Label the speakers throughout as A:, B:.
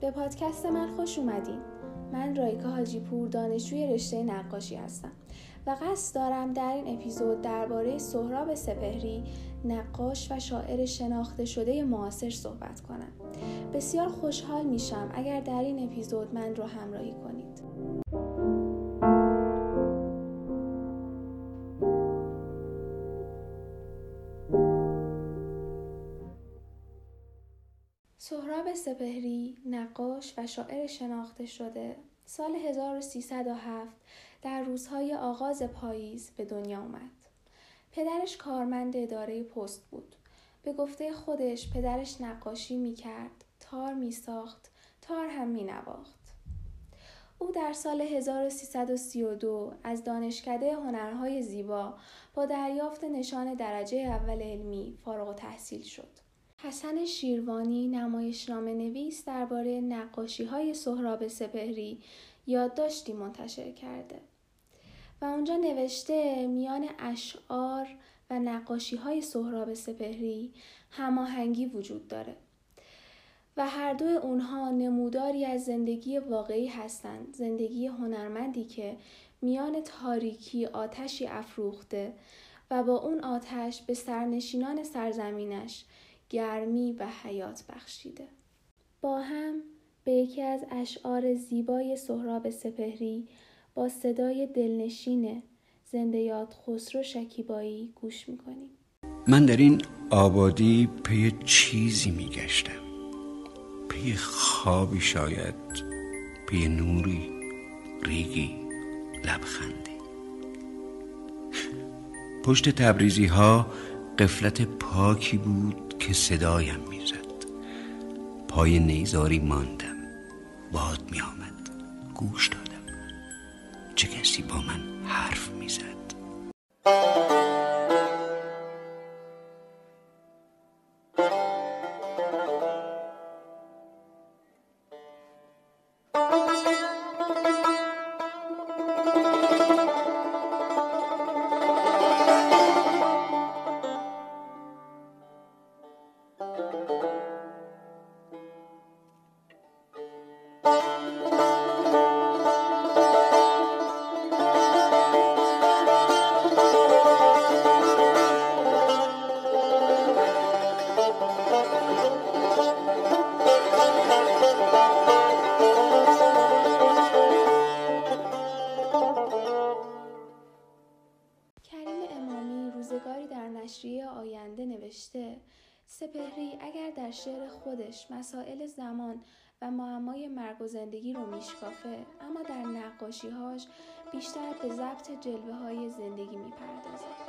A: به پادکست من خوش اومدین. من رایکا حاجی پور دانشجوی رشته نقاشی هستم و قصد دارم در این اپیزود درباره سهراب سپهری نقاش و شاعر شناخته شده معاصر صحبت کنم. بسیار خوشحال میشم اگر در این اپیزود من رو همراهی کنید. سهراب سپهری نقاش و شاعر شناخته شده سال 1307 در روزهای آغاز پاییز به دنیا اومد. پدرش کارمند اداره پست بود. به گفته خودش پدرش نقاشی می کرد، تار می ساخت، تار هم می نواخت. او در سال 1332 از دانشکده هنرهای زیبا با دریافت نشان درجه اول علمی فارغ تحصیل شد. حسن شیروانی نمایشنامه نویس درباره نقاشی های سهراب سپهری یادداشتی منتشر کرده. و اونجا نوشته میان اشعار و نقاشی های سهراب سپهری هماهنگی وجود داره. و هر دو اونها نموداری از زندگی واقعی هستند. زندگی هنرمندی که میان تاریکی آتشی افروخته و با اون آتش به سرنشینان سرزمینش گرمی و حیات بخشیده. با هم به یکی از اشعار زیبای سهراب سپهری با صدای دلنشین زنده‌یاد خسرو شکیبایی گوش می‌کنیم.
B: من در این آبادی پی چیزی میگشتم پی خوابی شاید پی نوری ریگی لبخندی پشت تبریزی ها قفلت پاکی بود که صدایم می‌زد. پای نیزاری ماندم. باد می آمد گوش دادم. چه کسی با من حرف می‌زد؟
A: سپهری اگر در شعر خودش مسائل زمان و معمای مرگ و زندگی رو میشکافه اما در نقاشیهاش بیشتر به ضبط جلوه های زندگی می‌پردازه.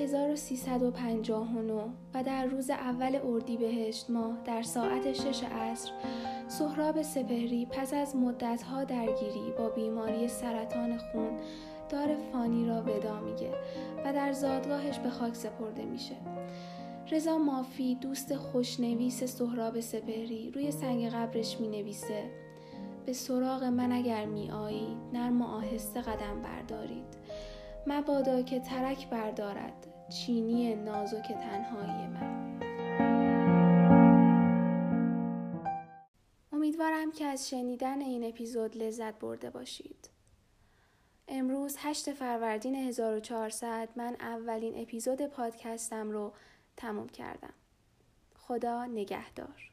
A: 1359 و در روز اول اردیبهشت ماه در ساعت شش عصر سهراب سپهری پس از مدتها درگیری با بیماری سرطان خون دار فانی را ودا میگه و در زادگاهش به خاک سپرده میشه. رضا مافی دوست خوشنویس سهراب سپهری روی سنگ قبرش می نویسه به سراغ من اگر می آیی نرم آهسته قدم بردارید مبادا که ترک بردارد چینی نازک تنهایی من امیدوارم که از شنیدن این اپیزود لذت برده باشید. امروز 8 فروردین 1400 من اولین اپیزود پادکستم رو تموم کردم. خدا نگهدار.